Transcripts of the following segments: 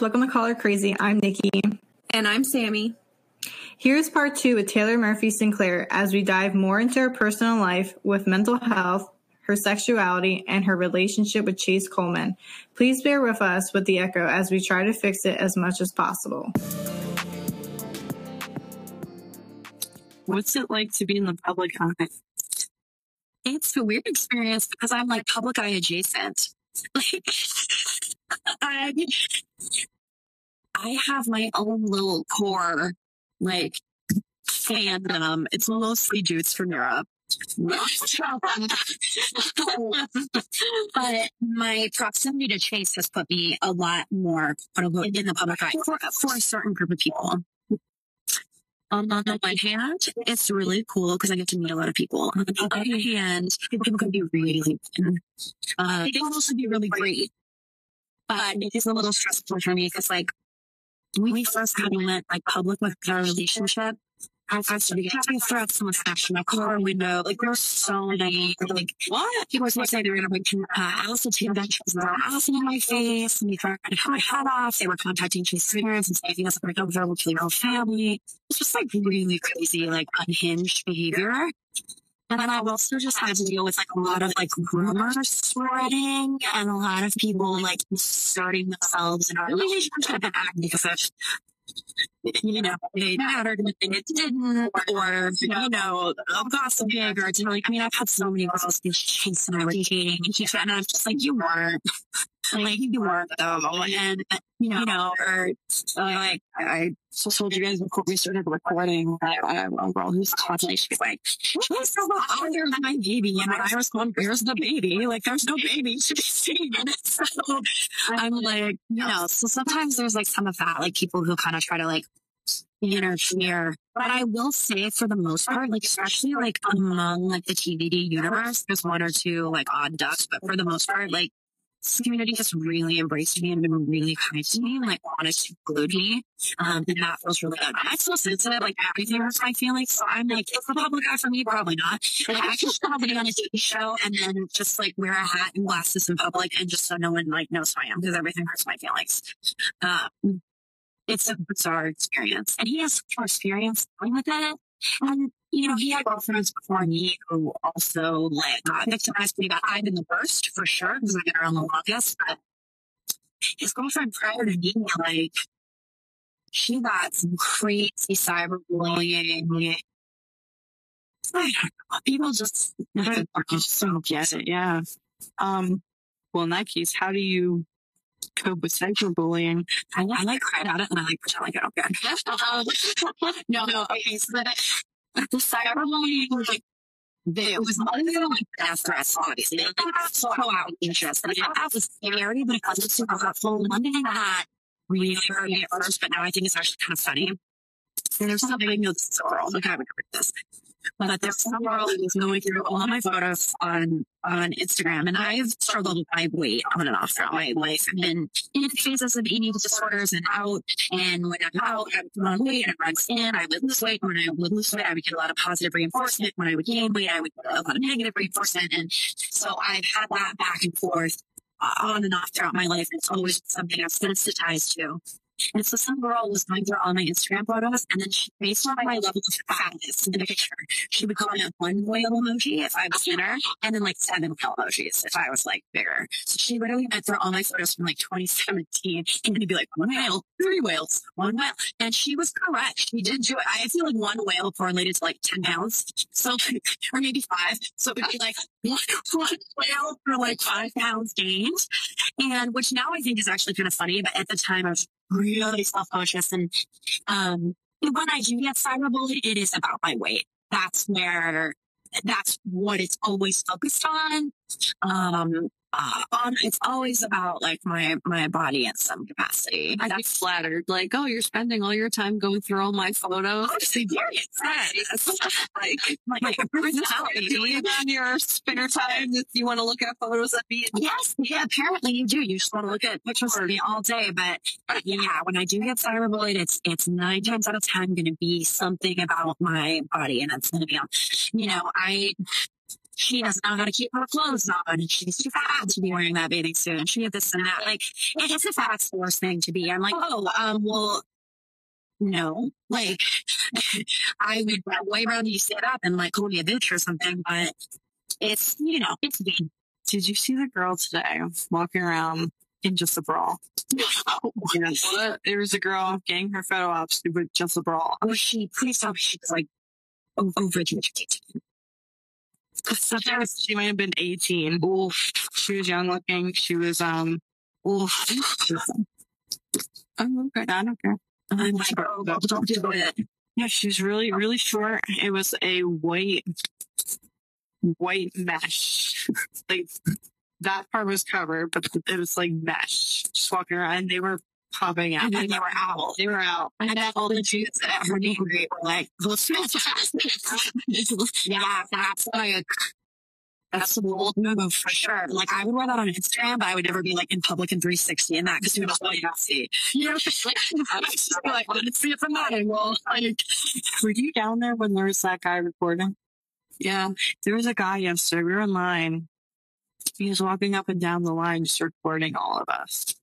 Welcome to Caller Crazy. I'm Nikki. And I'm Sammy. Here's part two with Taylor Murphy Sinclair as we dive more into her personal life with mental health, her sexuality, and her relationship with Chase Coleman. Please bear with us with the echo as we try to fix it as much as possible. What's it like to be in the public eye? It's a weird experience because I'm like public eye adjacent. Like, I, I have my own little core, like, fandom. It's mostly dudes from Europe. but my proximity to Chase has put me a lot more quote unquote, in the public eye for, for a certain group of people. Um, on the one hand, it's really cool because I get to meet a lot of people. On the other hand, people can be really, uh, they can also be really great. But it is a little stressful for me because, like, we first kind of went like public with our relationship, I started getting threats, someone smashed my car window. Like, there were so many, like, what? People were saying they were going to bring uh, acid to that acid in my face, and they threatened to cut my head off. They were contacting Chase's parents and saying us break up their whole family. It's just like really crazy, like unhinged behavior. And then I've also just had to deal with like a lot of like rumors spreading and a lot of people like inserting themselves in our relationship and acting as you know, it mattered and it didn't, or, you know, gossiping, or like, I mean, I've had so many girls think Chase and I were dating, and I'm just like, you weren't. Like, you weren't, though. And, you know, you know or, uh, like, I so told you guys before we started recording, I, I, a girl who's constantly, she's like, she's so under my baby. And I respond, where's the baby? Like, there's no baby to be seen. So I'm like, you know, so sometimes there's like some of that, like people who kind of try to like interfere. But I will say for the most part, like especially like among like the TVD universe, there's one or two like odd ducks, but for the most part, like this community has really embraced me and been really kind to me, and like honest include me. Um, and that feels really good. I'm so sensitive, like everything hurts my feelings. So I'm like, it's the public eye for me, probably not. Like I can probably on a TV show and then just like wear a hat and glasses in public and just so no one like knows who I am because everything hurts my feelings. Um, it's a bizarre experience. And he has more experience dealing with it. And, you know, he had girlfriends before me who also like got victimized pretty bad. I've been the worst for sure because I've been around the longest. But his girlfriend prior to me, like, she got some crazy cyberbullying. I don't know. People just, people just don't get it. Yeah. Um, well, in that case, how do you cope with cyberbullying. I, I like cry about it and I like pretend like I don't care. no, no, okay. So the, the cyberbullying was like it was even like death threats, obviously. Like, so out interest. And that was scary, but it wasn't super helpful. One thing that really hurt me at first, but now I think it's actually kind of funny. And there's something I know this is girl. Like I would read this. But there's some girl was going through all my photos on on Instagram, and I've struggled with my weight on and off throughout my life. I've been in phases of eating disorders and out, and when I'm out, I put on weight and it runs in. I would lose weight. When I would lose weight, I would get a lot of positive reinforcement. When I would gain weight, I would get a lot of negative reinforcement. And so I've had that back and forth uh, on and off throughout my life. It's always something I've sensitized to. And so some girl was going through all my Instagram photos, and then she, based on my level of fatness in the picture, she would comment one whale emoji if I was thinner, and then like seven whale emojis if I was like bigger. So she literally went through all my photos from like 2017, and it'd be like one whale, three whales, one whale. And she was correct. She did do it. I feel like one whale correlated to like 10 pounds. So, or maybe five. So it would be like one, one whale for like five pounds gained. And which now I think is actually kind of funny, but at the time I was really self-conscious. And um, when I do get cyberbullied, it is about my weight. That's where, that's what it's always focused on. Um, uh, on it's always about like my my body in some capacity. I get flattered, like, oh, you're spending all your time going through all my photos. Honestly, like, like my personality. On your spare time if you want to look at photos of me. Yes, yeah, apparently you do. You just want to look at pictures of me all day. But yeah, when I do get cyberbullied, it's it's nine times out of ten going to be something about my body, and it's going to be on. You know, I she doesn't know how to keep her clothes on, and she's too fat to be wearing that bathing suit, and she had this and that. Like, it is a fast force thing to be. I'm like, oh, um, well, no, like, I would way rather you sit up and like call me a bitch or something, but it's, you know, it's. Did you see the girl today walking around in just a bra? yes. There was a girl getting her photo ops with just a bra. Oh, she, please tell me was like over educated. She might have been 18. Oof. She was young looking. She was, um, oof. Oh, okay. I don't care. I'm like, oh, don't do it. Yeah, she's really, really short. It was a white, white mesh. like that part was covered, but it was like mesh. Just walking around, and they were popping out. And they were out. They were out. And then all the Jews at her name were like, those Yeah, that's like, that's a bold move for sure. Like, I would wear that on Instagram, but I would never be like in public in 360 in that because you know what you see. You know, just like, I would just be like, didn't see it from that angle. Like, Were you down there when there was that guy recording? Yeah, there was a guy yesterday. We were in line. He was walking up and down the line, just recording all of us.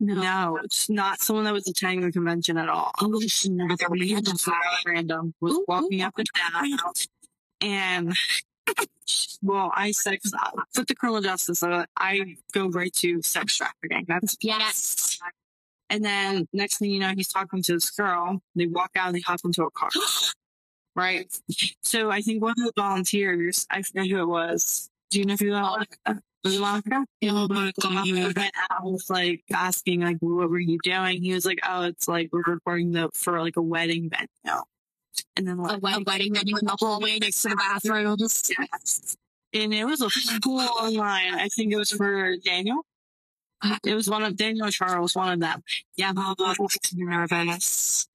No, it's not someone that was attending the convention at all. oh, is never random. Just random was Ooh, walking ooh, up and down, and well, I said, cause I- with the criminal justice, uh, I go right to sex trafficking. That's Yes. and then next thing you know, he's talking to this girl. They walk out and they hop into a car. right. So I think one of the volunteers, I forget who it was. Do you know who that was? Was Monica? went out was like asking like what were you doing? He was like, Oh, it's like we're recording the for like a wedding venue. And then A like wed- wedding venue in the hallway next to the bathrooms. yes. And it was a full line. I think it was for Daniel. It was one of Daniel Charles, one of them. Yeah, blah, nervous.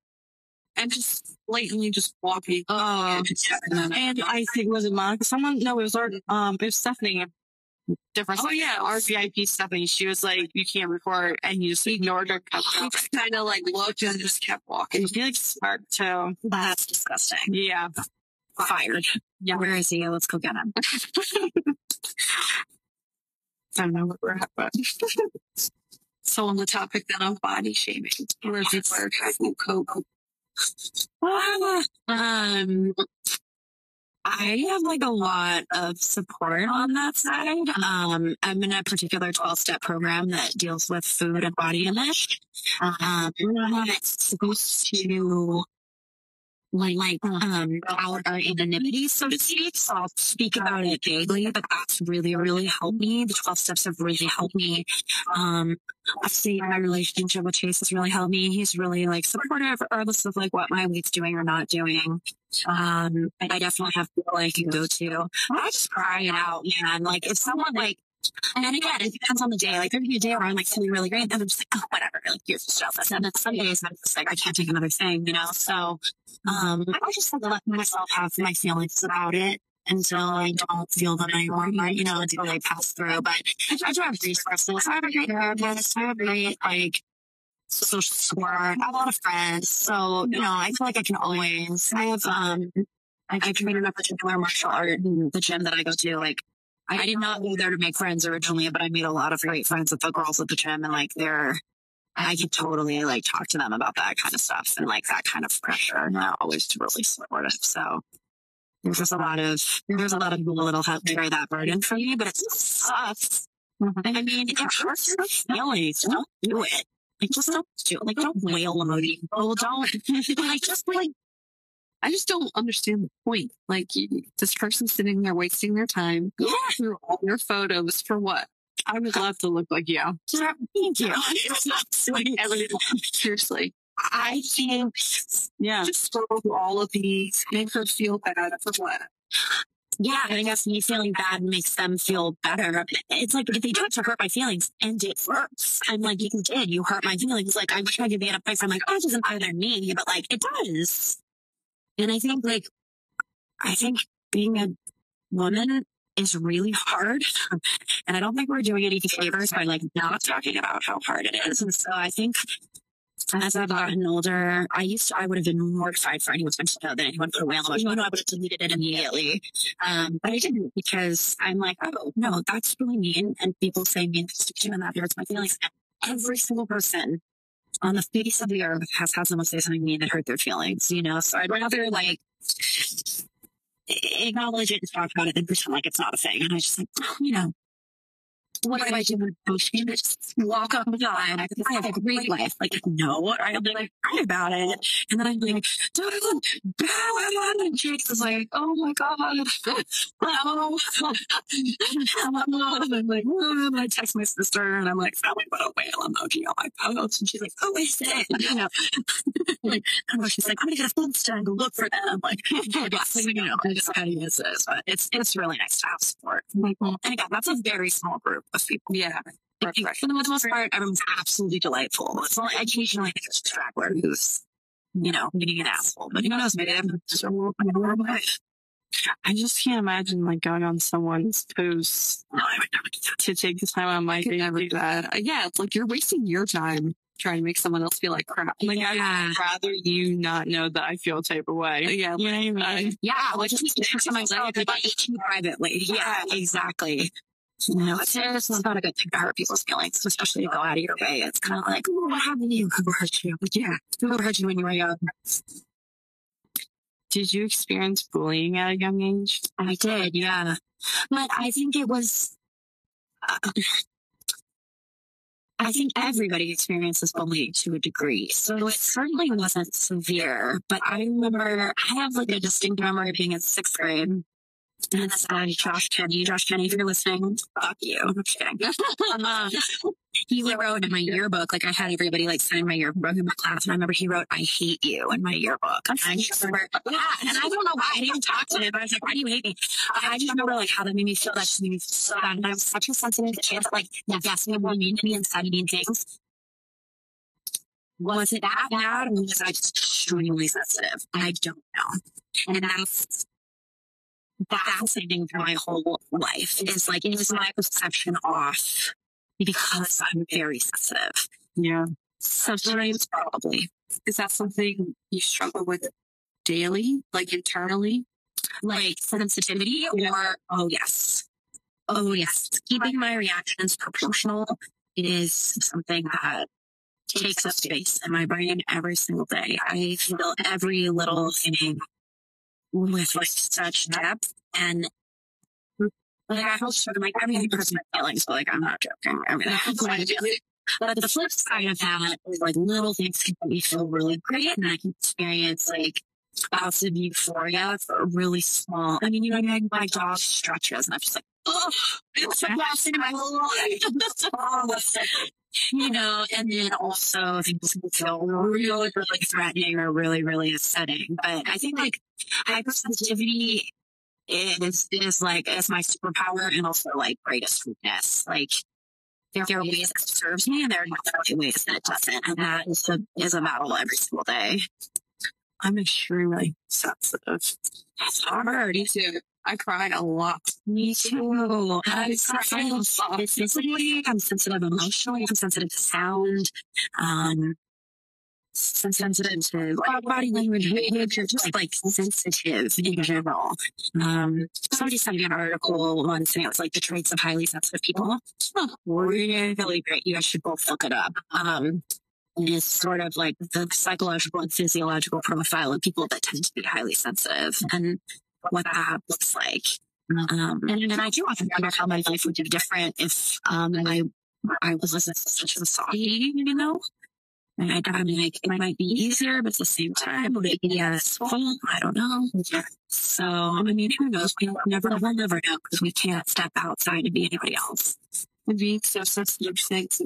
And just blatantly just walking. Oh, And I think was it Monica? Someone? No, it was our um, it was Stephanie. Different. Oh, yeah. our VIP Stephanie. She was like, "You can't record," and you just ignored her. Kept he going. just kind of like looked and just kept walking. And he like smart too. That's disgusting. Yeah, Fired. Yeah. Where is he? Let's go get him. I don't know what we're at, but So on the topic then of body shaming, where people are trying to cope. Um, I have like a lot of support on that side. Um, I'm in a particular 12 step program that deals with food and body image. Um, it's supposed to like, like, um, out our anonymity, so to speak. So I'll speak about it vaguely, but that's really, really helped me. The 12 steps have really helped me. Um, I've seen my relationship with Chase has really helped me. He's really like supportive regardless of like what my week's doing or not doing. Um, I I definitely have people I can go to. I just cry it out, man. Like if someone like, and then again, it depends on the day. Like there can be a day where I'm like feeling really great, and I'm just like, oh, whatever. Like here's just jealous. And then some days I'm just like, I can't take another thing, you know. So, um, I just like to let myself have my feelings about it until I don't feel them anymore, you know, until they pass through. But I, I do have resources. I have a great therapist. I have a great like social support. I have a lot of friends. So, you know, I feel like I can always, I have, um, I, I train in a particular martial art in the gym that I go to. Like, I did not go there to make friends originally, but I made a lot of great friends with the girls at the gym and like they're, I can totally like talk to them about that kind of stuff and like that kind of pressure. And they're always really supportive. So there's just a lot of, there's a lot of people that'll help carry that burden for you, but it sucks. Mm-hmm. I mean, it hurts your feelings. Don't do it. Like, just don't do it. Like, don't wail on people. Oh, don't, like, just like, I just don't understand the point. Like, you, this person sitting there wasting their time going through all your photos for what? I would love to look like you. thank you. It's not sweet. Seriously. I think Yeah. Just scroll through all of these, make her feel bad for what? Yeah, and I guess me feeling bad makes them feel better. It's like if they do it to hurt my feelings and it works, I'm like, you did, you hurt my feelings. Like I'm trying to be advice. I'm like, oh, it doesn't bother me, but like it does. And I think like, I think being a woman is really hard. And I don't think we're doing any favors by like not talking about how hard it is. And so I think as I've gotten older, I used to, I would have been mortified for anyone to mention than anyone put on the motion. No, no, I would have deleted it immediately. Um, but I didn't because I'm like, oh, no, that's really mean. And people say mean things to me and that hurts my feelings. Every single person on the face of the earth has had someone say something mean that hurt their feelings, you know? So I'd rather like acknowledge it and talk about it than pretend like it's not a thing. And I just like, oh, you know, what do I do potion? Just walk up and. And I have a great life. Like, no, I'll be like, cry about it. And then I'm like, Donovan, bad. And Jake's is like, oh my God. Oh. and I'm like, oh. and I text my sister and I'm like, family put a whale emoji on my post. And she's like, oh, is it? You know, like, and she's like, I'm going to get a and go look for them. Like, yes, you know, I just kind of use this, but it's, it's really nice to have support. And again, that's a very small group of people. Yeah. Think for the most part, everyone's absolutely delightful. It's only occasionally there's a traveler who's, you know, being an asshole. But who knows? Maybe I'm just a life. I just can't imagine like going on someone's post No, I would never to take the time on my could never do that. Uh, yeah, it's like you're wasting your time trying to make someone else feel like crap. Like, Yeah. I'd rather you not know that I feel type of way. Yeah, You know what I mean? Yeah, like just to myself about eating privately. Yeah, exactly. You know, it's, it's not a good thing to hurt people's feelings, especially to go out of your way. It's kind of like, oh, what happened to you? Who hurt you? Like, yeah, who hurt you when you were young? Did you experience bullying at a young age? I did, yeah. But I think it was. Uh, I think everybody experiences bullying to a degree. So it certainly wasn't severe. But I remember, I have like a distinct memory of being in sixth grade. And this guy, Josh Kenny, Josh Kenny, if you're listening, fuck you. I'm kidding. he wrote in my yearbook, like I had everybody like sign my yearbook in my class, and I remember he wrote, I hate you in my yearbook. And I just remember, yeah, and I don't know why I didn't talk to him, but I was like, why do you hate me? I just remember like how that made me feel, that just made me feel so bad. And I was such a sensitive kid, like, yes, me really mean to me and said mean things. Was it that bad, or was I just extremely sensitive? I don't know. And that's fascinating through my whole life is like, is my perception off because I'm very sensitive? Yeah. Sometimes probably. is that something you struggle with daily, like internally? Like sensitivity or, oh yes. Oh yes. Keeping my reactions proportional is something that takes up space in my brain every single day. I feel every little thing with like such depth and like I hope sort of like everything hurts my feelings, but like I'm not joking. I mean, that's what I do. But the flip side of that is like little things can make me feel really great and I can experience like bouts of euphoria for really small. I mean, you know, I my jaw stretches and I'm just like, oh, it's the best in my whole life. you know, and then also things can feel really, really threatening or really, really upsetting. But I think like hypersensitivity is is like is my superpower and also like greatest weakness. Like there, there are ways that serves me and there are definitely ways that it doesn't. And that is a is a battle every single day. I'm extremely sensitive. It's hard. Me too. I cry a lot. Me too. I'm sensitive physically. I'm sensitive emotionally. I'm sensitive to sound. Um, sensitive to body language, behavior, just like sensitive in general. Um, somebody sent me an article once and it was like the traits of highly sensitive people. Oh, really great. You guys should both look it up. Um, it's sort of like the psychological and physiological profile of people that tend to be highly sensitive and what that looks like. Um, and, and I do often wonder how my life would be different if um, I I was listening to such a society, you know? And I, I mean, like, it might be easier, but at the same time, would it be as full? I don't know. So, I mean, who knows? We'll never, we'll never know because we can't step outside and be anybody else. And being so sensitive to things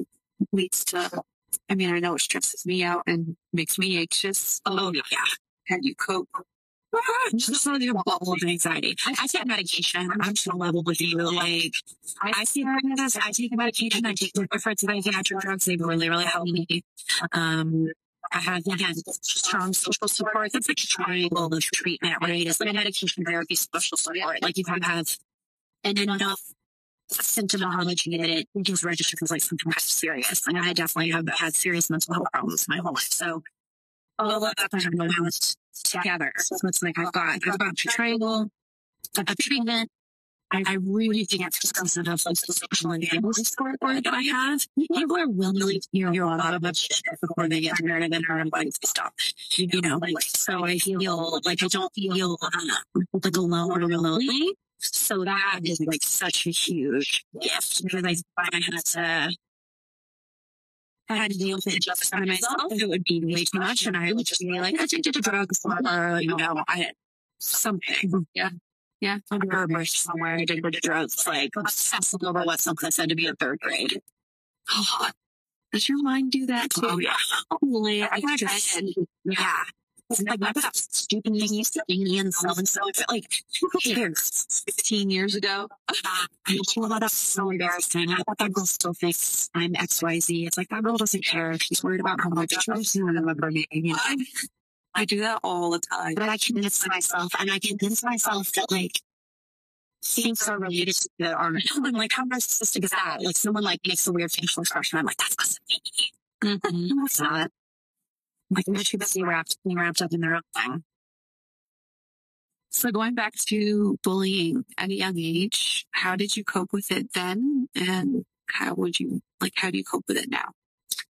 leads to, I mean, I know it stresses me out and makes me anxious. Oh, yeah. How do you cope? Just a bubble of anxiety. I, take medication. I'm just gonna level with you. Like, I, see this. I take medication. I take different psychiatric drugs. They really, really help me. Um, I have, again, strong social support. It's like a triangle of treatment, right? It's like a medication, therapy, social support. Like, you have have and enough symptomology that it was registered as like something that's serious. And I definitely have had serious mental health problems my whole life. So all of that I have no balance together. So it's like I've got I've got a triangle of treatment. I, I really think it's because of the social and family support that I have. People are willing to hear a lot of shit before they get married and then are invited to stop. You know, like so I feel like I don't feel um, like alone or lonely. So that is like such a huge gift because I, I had to I had to deal with it just by myself. It would be way too much, and I would just be like addicted to drugs or you know, I had something. Yeah. Yeah, under a bush somewhere, addicted to drugs, like obsessing over what something said to me in third grade. Oh, does your mind do that too? Oh yeah, oh, Holy, I I just, just yeah. It's like what that stupid thing you said to and so and so. Like who cares? 15 years ago. Well, that's so embarrassing. I thought that girl still thinks I'm X Y Z. It's like that girl doesn't care. She's worried about how much she remember me. You know? I, do that all the time. But I convince myself, and I convince myself that like things are related to that aren't. I'm like, how narcissistic is that? Like someone like makes a weird facial expression. I'm like, that's be me. Mhm. No, it's not. Like they're too busy wrapped being wrapped up in their own thing. So going back to bullying at a young age, how did you cope with it then? And how would you, like, how do you cope with it now?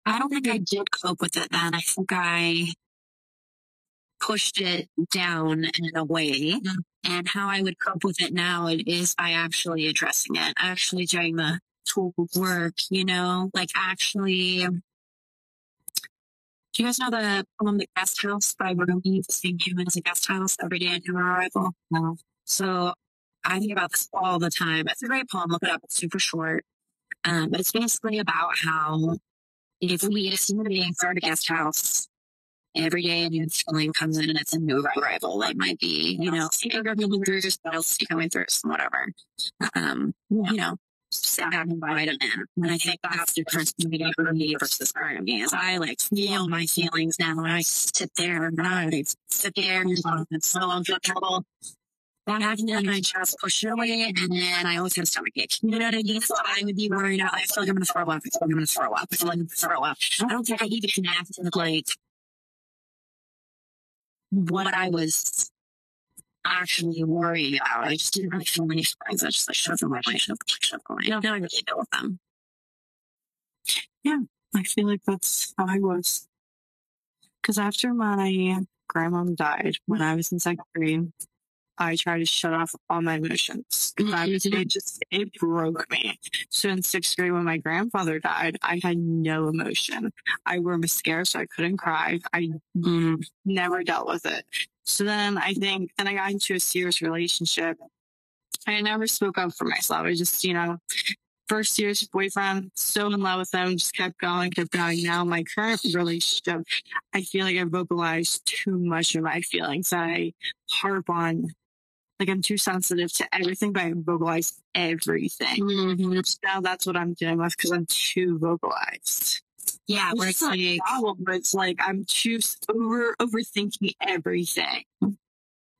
I don't think I did cope with it then. I think I pushed it down in a way. And how I would cope with it now is by actually addressing it, actually doing the tool work, you know, like actually. Do you guys know the poem The Guest House by Rumi, the same human as a guest house every day at new arrival? No. So I think about this all the time. It's a great poem. Look it up. It's super short. Um, but it's basically about how if we as human beings are at a guest house, every day a new feeling comes in and it's a new arrival. Like might be, you know, anger coming through, jealousy coming through, some whatever. Um, you know, sit back in. And I think that's the difference between me versus part of me is I like feel my feelings now I sit there and I sit there and it's so uncomfortable. That happened and I just push away and then I always have a stomach ache. You know what I mean? So I would be worried I feel like I'm gonna throw up. I feel like I'm gonna throw up. I feel like I'm gonna throw up. I don't think I even connected like what I was actually worry about. I just didn't really feel any feelings. I just like shoved them away, shoved them, shoved them away. I don't know I really deal with them. Yeah, I feel like that's how I was. Because after my grandmom died when I was in second grade, I tried to shut off all my emotions. I was, it just, it broke me. So in sixth grade, when my grandfather died, I had no emotion. I wore mascara, so I couldn't cry. I Mm. never dealt with it. So then I think, then I got into a serious relationship. I never spoke up for myself. I just, you know, first year's boyfriend, so in love with him, just kept going, kept going. Now my current relationship, I feel like I vocalized too much of my feelings. I harp on, like I'm too sensitive to everything, but I vocalize everything. Mhm. So now that's what I'm dealing with because I'm too vocalized. Yeah, where It's it's like, problem, but it's like I'm too over overthinking everything.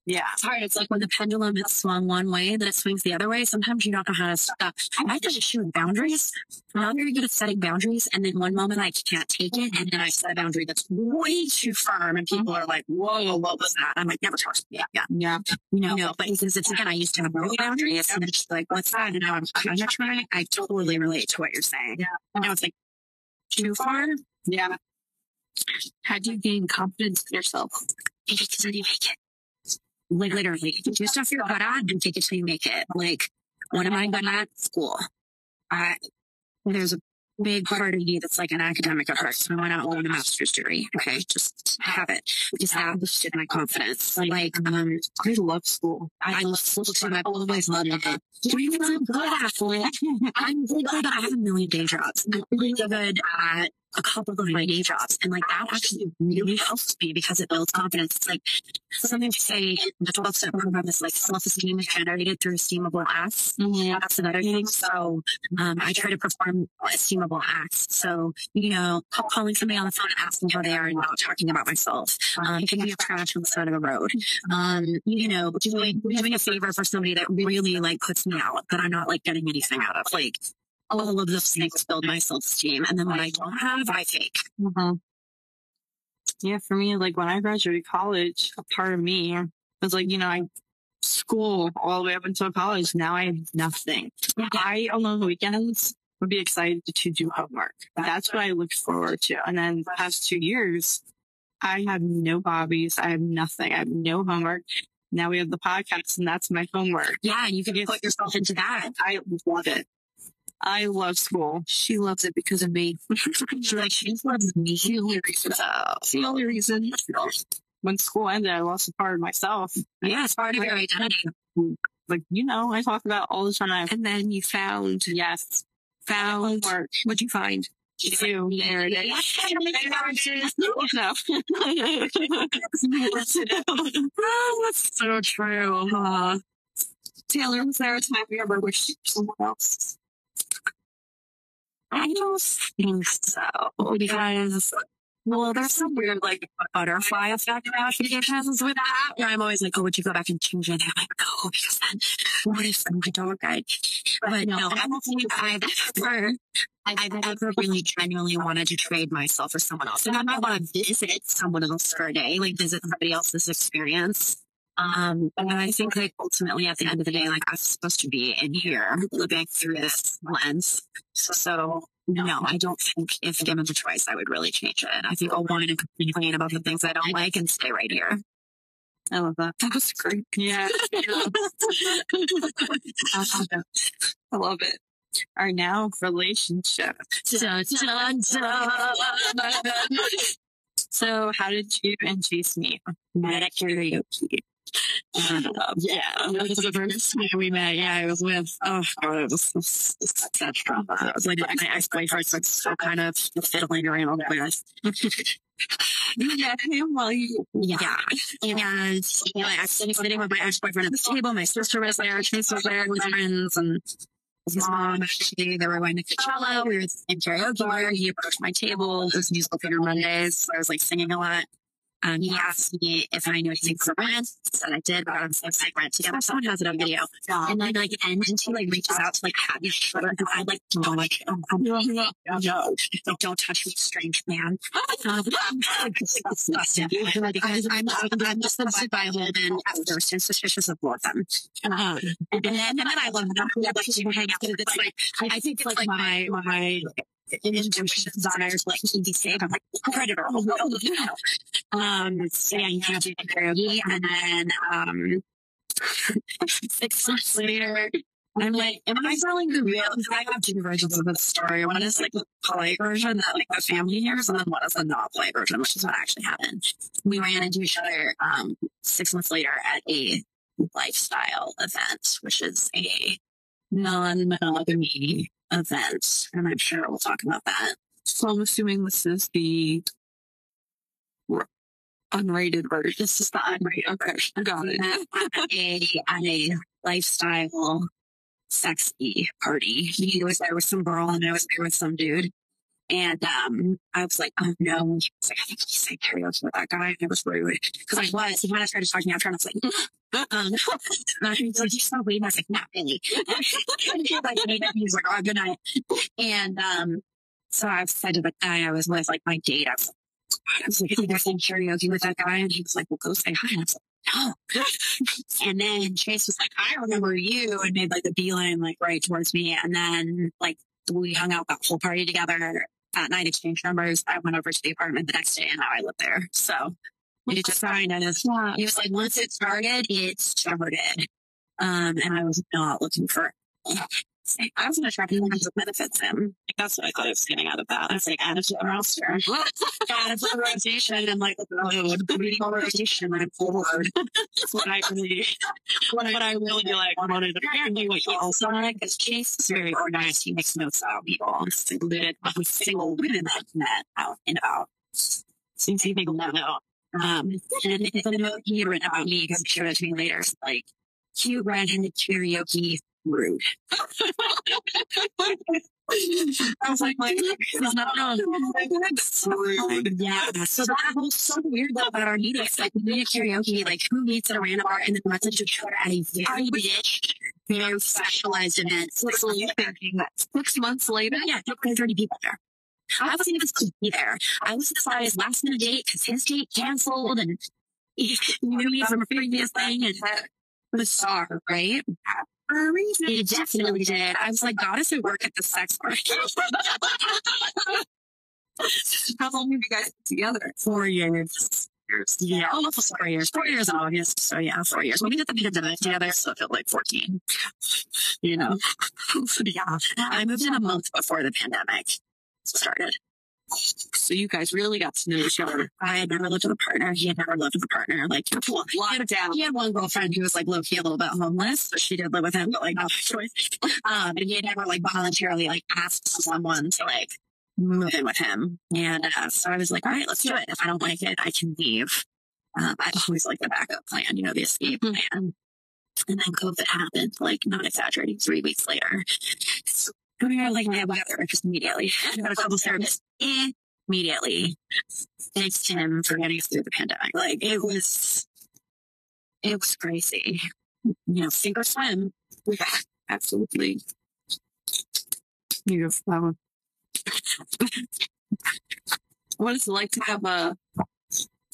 Yeah. it's hard. It's like when the pendulum has swung one way, then it swings the other way. Sometimes you don't know how to stop. I have to issue with boundaries. I'm very good at setting boundaries. And then one moment I can't take it. And then I set a boundary that's way too firm. And people are like, whoa, what was that? I'm like, never trust. Yeah, yeah. Yeah. You know, no, but because it's again, I used to have no boundaries. And it's like, what's that? And now I'm kind of trying. I totally relate to what you're saying. Yeah. Now it's like too far. Yeah. How do you gain confidence in yourself? It till you make it. Like literally, do stuff you're good at and take it till you make it. Like, what am I good at? School. I there's a big part of me that's like an academic at heart, so not want a master's degree? Okay, just have it. Just have boosted my confidence. Like, um, I love school. I love school too. I've always loved it. I'm good at? I'm good. I have a million day jobs. I'm really good at a couple of my day jobs. And like that actually really helps me because it builds confidence. It's like something to say the 12 step program is like self esteem is generated through esteemable acts. Mhm. That's another thing. So um, I try to perform esteemable acts. So, you know, ca- calling somebody on the phone and asking how they are and not talking about myself. Um, picking up trash on the side of the road. Um, you know, doing, doing a favor for somebody that really like puts me out that I'm not like getting anything out of. Like all of those things build my self esteem. And then when I don't have, I fake. Mhm. Yeah, for me, like when I graduated college, a part of me was like, you know, I school all the way up until college. Now I have nothing. I on the weekends would be excited to do homework. That's what I looked forward to. And then the past two years, I have no hobbies. I have nothing. I have no homework. Now we have the podcast, and that's my homework. Yeah, you can put yourself into that. I love it. I love school. She loves it because of me. She's like, she loves me. It's the only reason. The only reason. When school ended, I lost a part of myself. Yeah, it's part of your identity. Like, you know, I talk about all the time. And then you found, Yes. found, Work. what'd you find? Too. There it is. No. that's so true. Uh, Taylor, was there a time you ever wished someone else? I don't think so because well, there's some weird like butterfly effect ramifications with that. Where I'm always like, oh, would you go back and change it? I'm like, no, because then what if my dog died? But no, I don't think I've ever, I've ever really genuinely wanted to trade myself for someone else. And I might want to visit someone else for a day, like visit somebody else's experience. Um, but I think like ultimately at the end of the day, like I'm supposed to be in here living through this lens. So no, I don't think if given the choice, I would really change it. I think I'll want to complain about the things I don't like and stay right here. I love that. That was great. Yeah. I love it. Our now relationship. Dun, dun, dun. So how did you and Chase meet? Met at karaoke. Um, yeah, that was the first time we met. Yeah, I was with, oh god, it was, it was such drama. It was like my ex-boyfriend was still kind of fiddling around with. While you. Yeah. And, you know, I was sitting with my ex-boyfriend at the table. My sister was there. Chase was there with friends and his mom. Actually, they were going to Coachella. We were in karaoke. He approached my table. It was musical theater Mondays. So I was like singing a lot. Um, he asked me if I knew anything for rent. Said I did, but I'm so like rent together. Someone has it on video. And then like and he like reaches out to like have your shoulder. And I like don't like um, no, like don't touch me, strange man. It's disgusting. Because I'm I'm just upset by Holden at first and suspicious of both of them. And then and then I love them. Like hang out. It's like I think it's like my my intuition desires like to be safe. I'm like predator. Oh, no. Um, so yeah, you to do karaoke, and then um, six months later. I'm like, am I telling the real? Because I have two versions of this story. One is like the polite version that like the family hears, and then one is the not polite version, which is what actually happened. We ran into each other um, six months later at a lifestyle event, which is a non-monogamy event, and I'm sure we'll talk about that. So I'm assuming this is the unrated version. This is the unrated version. I got it. a a lifestyle sexy party. He was there with some girl and I was there with some dude. And um, I was like, oh no. He was like, I think he sang karaoke with that guy. And it was rude. Because I was. He kind of started talking to me after and I was like, um, and he was like, you weed? And I was like, not really. like, "Hey," and he like, oh, good night. And um, so I said to the guy I was with, like my date, I was like, I was like, I think saying karaoke with that guy. And he was like, well, go say hi. And I was like, no. and then Chase was like, I remember you and made like the beeline like right towards me. And then like we hung out that whole party together at night, exchanged numbers. I went over to the apartment the next day and now I live there. So it just kind of, he was like, once it started, it started. Um, and I was not looking for, I was going to try to find what benefits him. That's what I thought I was getting out of that. I was like, add it to the roster. add it to the rotation and like load, reading all rotation and forward. what I really, what I, what I really like wanted. Apparently, what he also like is Chase is very organized. He makes notes about people. Included every single women that he met out and about. Seems he make a note. Um, and it's a note he had written about me because he showed it to me later. It's like, cute redheaded karaoke rude. I was like, like, it's not wrong. Yeah. So that was so weird though about our meetings. Like we did karaoke, like who meets at a random bar and then message each other at a very niche, very specialized event. Six, thinking that six months later, Yeah, there's 30 people there. I wasn't even supposed to be there. I was decided last minute date because his date canceled and he knew me from a previous thing and bizarre, right? for a reason. He definitely did. I was like, "God, goddess at work at the sex market. How long have you guys been together? Four years. Yeah, almost four years. Four years in August. So yeah, four years. We did the pandemic together, so it felt like 14. You know? yeah. I moved in a month before the pandemic started. So you guys really got to know each other. I had never lived with a partner. He had never lived with a partner. Like, well, he, had, down. he had one girlfriend who was like low key a little bit homeless, so she did live with him, but like not choice. Um, and he had never like voluntarily like asked someone to like move in with him. And uh, so I was like, all right, let's do it. If I don't like it, I can leave. Um, I always like the backup plan, you know, the escape Mhm. plan. And then COVID happened, like not exaggerating, three weeks later. So we were like, my weather just immediately. I got a couple service immediately. Thanks to him for getting us through the pandemic. Like it was, it was crazy. You know, sink or swim. Yeah, absolutely. Beautiful. Um, what is it like to have a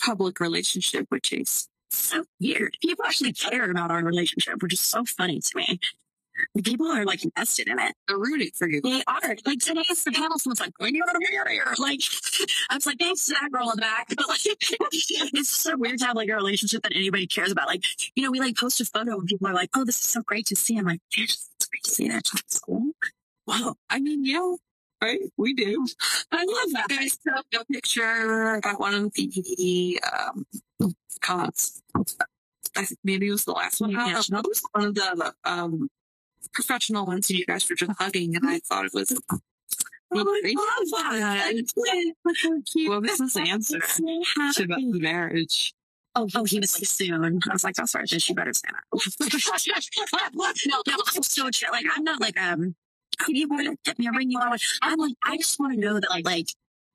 public relationship with Chase? So weird. People actually care about our relationship, which is so funny to me. The people are like invested in it. They're rooting for you. They are. Like today's the panel was like, when you want to marry her? Like I was like, thanks to that girl in the back. But like it's so weird to have like a relationship that anybody cares about. Like, you know, we like post a photo and people are like, Oh, this is so great to see. I'm like, yeah, it's great to see that. Cool. Wow. I mean, yeah, right? We do. I love that. You guys took a picture at one of the um, cons. I think maybe it was the last one. Yeah. No, it was one of the um, professional ones. and You guys were just hugging, and I thought it was. Oh, I love that. What was his answer to about the marriage? Oh, oh, he was like soon. I was like, that's right. Then she better stand up. no, no, I'm so chill. Like, I'm not like um. I need to get me a ring. You want? I'm like, I just want to know that like like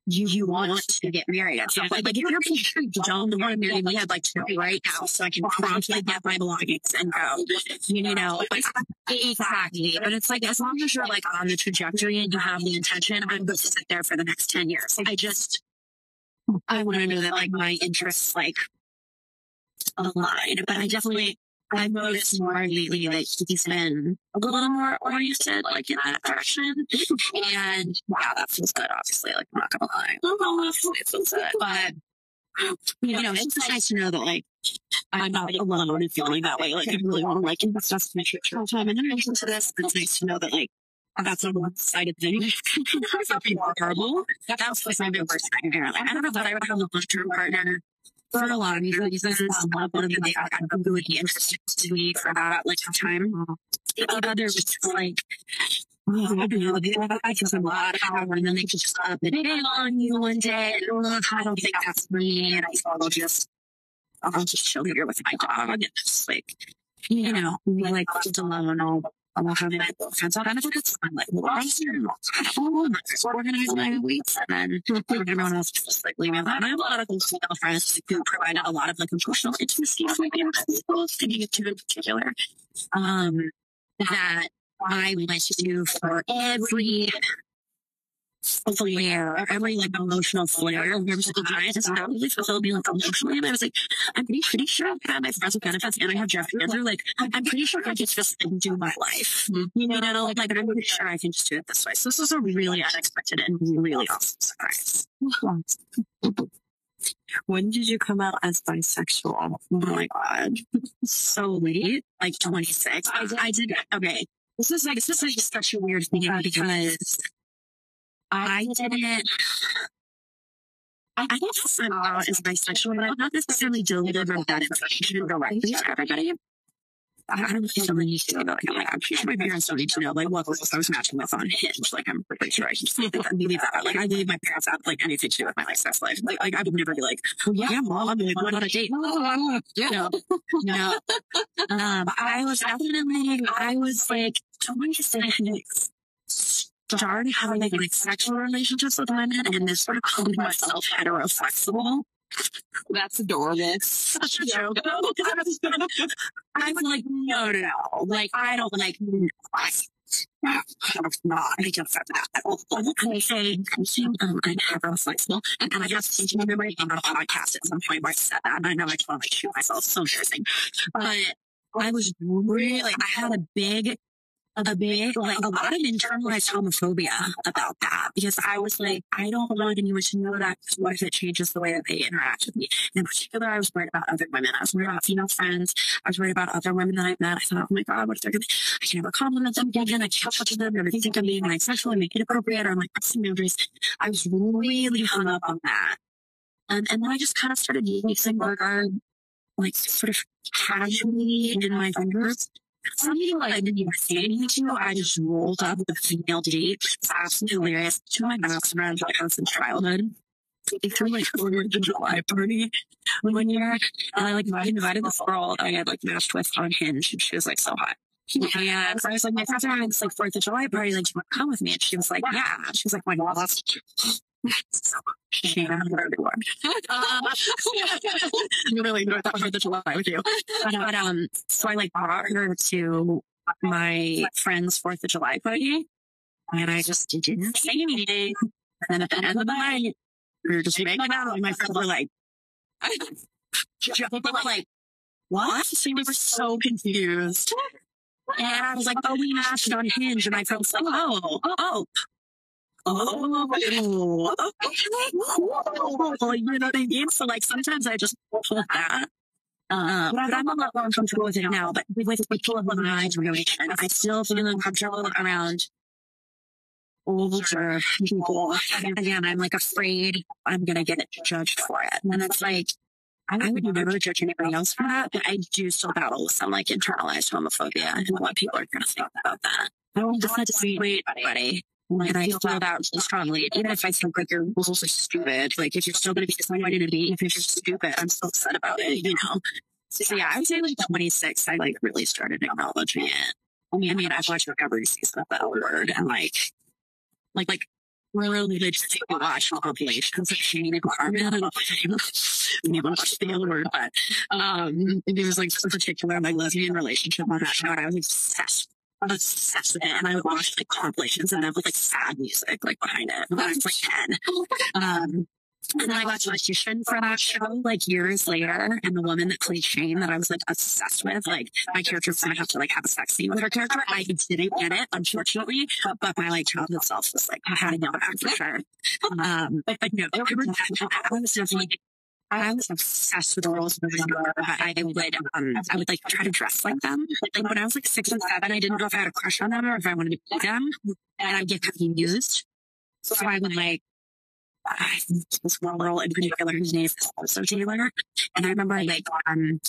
you you want to get married at some. Like, if you're picturing don't want to marry me, I'd like to know right now so I can promptly get my belongings and go. You know, exactly. But it's like as long as you're like on the trajectory and you have the intention, I'm going to sit there for the next ten years. I just I want to know that like my interests like align. But I definitely I've noticed more lately that he's been a little more oriented like in that direction. And wow, that feels good, obviously. Like I'm not gonna lie. Obviously it feels good. But you know, it's just nice to know that like I'm not alone in feeling that way. Like I really want to like invest in my future all time. And addition to this, it's nice to know that like that's a one-sided thing. Some people are horrible. That was like my worst nightmare. Like, I don't know that I would have a long-term partner for a lot of reasons. Um, one of them they got really interesting to me for that like time. The other was just like. Oh, I don't know. They have just a lot of power, and then they just up and in on you one day. And ugh, I don't think that's me. And I thought I'll just, I'll just chill here with my dog and just like, you know, like just alone. I'll I'm not having my friends on benefits. I'm like, well, I'm just organizing my weeks. And then everyone else just like leaving me alone. I have a lot of close female friends who provide a lot of like emotional intimacy for me. Thinking of two in particular. Um, that I like to for every Oh, flare, every like emotional flare of every single client has probably fulfilled me like emotionally. And I was like, I'm pretty, pretty sure I've had my friends with benefits and I have Jeff Andrew. Like, I'm pretty sure I can just like, do my life. You know, like, like I'm pretty sure I can just do it this way. So this was a really unexpected and really awesome surprise. When did you come out as bisexual? Oh my god, so late, like 26. I, I did okay. This is like this is like such a weird thing because I didn't. I I think I'm out as bisexual, but I'm not necessarily deliver that information directly to everybody. I I don't think someone needs to know. Like, I'm like, I'm sure my parents don't need to know. Like, what girls I was matching with on Hinge. Like, I'm pretty sure I should say that. Leave that out. Like, I leave my parents out, like, anything to do with my like sex life. Like, like I would never be like, oh, yeah, mom, I'm like, going on a date. No, no. Um, I was definitely, I was like, twenty-six started having like sexual relationships with women and this sort of called myself heteroflexible. That's adorable. Such a joke. I was like, no, no, no. Like, I don't like, no, I, I was not. I don't accept that. I say, I'm saying, um, I'm heteroflexible. And, and I have to remember on a podcast at some point where I said that. And I know I told like myself so embarrassing. But I was really, I had a big a big, like a lot of internalized homophobia about that because I was like, I don't want anyone to know that because what if it changes the way that they interact with me? And in particular, I was worried about other women. I was worried about female friends. I was worried about other women that I met. I thought, oh my God, what if they're to, I can never compliment them again. I can't touch them. Or they think I'm being like sexual and make it appropriate or I'm like crossing boundaries. I was really hung up on that. And, and then I just kind of started using Beauregard like sort of casually in my fingers. Some people I didn't even say anything to. I just rolled up with female date. It's absolutely hilarious. Of my best friends I had since childhood. They threw like a Fourth of July party one year, and I like I invited this girl that I had like matched with on Hinge, and she was like so hot. And so I was like, my friends are having this like Fourth of July party. Like, do you want to come with me? And she was like, yeah. She was like, my God, that's shame for everyone. Really know that Fourth of July with you. But, um, so I like brought her to my friend's Fourth of July party, and I just didn't say anything. And then at the end of the night, we were just making out, and my friends were like, they were like, what? They were so confused. And I was like, oh, we matched on Hinge. And my friend was like, oh, oh, oh, oh, you know what I mean? So like sometimes I just pull that. Uh, but I'm a lot more comfortable with it now. But with people of my generation, I still feel uncomfortable around older people. Again, I'm like afraid I'm gonna get judged for it. And it's like I would never judge anybody else for that, but I do still battle with some like internalized homophobia and what people are gonna think about that. I don't not to see anybody. And I feel really strongly. Even if I think like your rules are stupid, like if you're still going to be disappointed in me, if you're stupid, I'm still upset about it, you know? So yeah, I would say like 26, I like really started acknowledging it. I mean, I mean, I've watched every season of The L Word and like, like, like, really take a watch populations of Shane and Carmen. I don't know if watched the L Word, but um, it was like in particular my lesbian relationship on that show. And I was obsessed obsessed with it. And I would watch like compilations and have like sad music like behind it when I was like 10. Um, and then I watched audition for that show like years later. And the woman that played Shane that I was like obsessed with, like my character was gonna have to like have a sex scene with her character. I didn't get it, unfortunately. But my like childhood self was like, I had to know for sure. Um, but, but no, I was definitely I was obsessed with girls moving over. I would, um, I would like try to dress like them. Like when I was like six and seven, I didn't know if I had a crush on them or if I wanted to be them, and I'd get confused. So I would like, I this one girl in particular, whose name is also Taylor, and I remember like, um,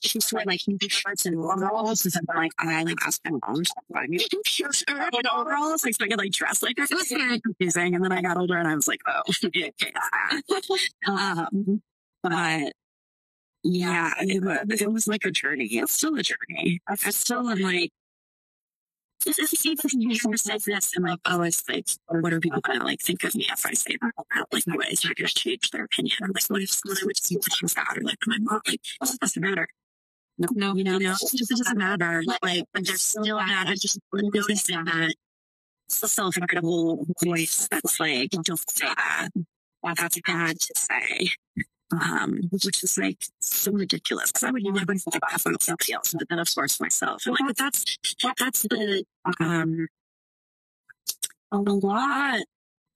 she wear like huge shirts and overalls, and like I like asked my mom to buy me huge shirts and overalls, like so I could like dress like her. It was very confusing, and then I got older and I was like, oh, okay. um, but yeah, it was, it was like a journey. It's still a journey. I still am like, this is the thing you say this. I'm like, oh, it's like, what are people gonna like think of me if I say that? Like, my ways gonna change their opinion. Or like, what if someone would see what things bad? Or like, my mom, like, it doesn't matter. No, no, you know, no, it just doesn't matter. Like, but there's still that. I just noticing that self incredible voice that's like, don't say that. That's bad to say um, which is like so ridiculous because I would never think that for somebody else, but then of course myself. And like, that's that's the um, a lot